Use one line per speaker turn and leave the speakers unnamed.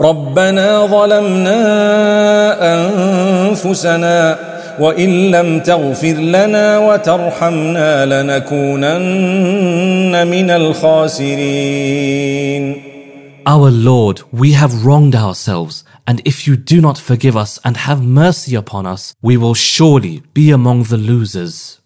ربنا ظلمنا أنفسنا وإن لم تغفر لنا وترحمنا لنكونن من الخاسرين
Our Lord, we have wronged ourselves, and if you do not forgive us and have mercy upon us, we will surely be among the losers.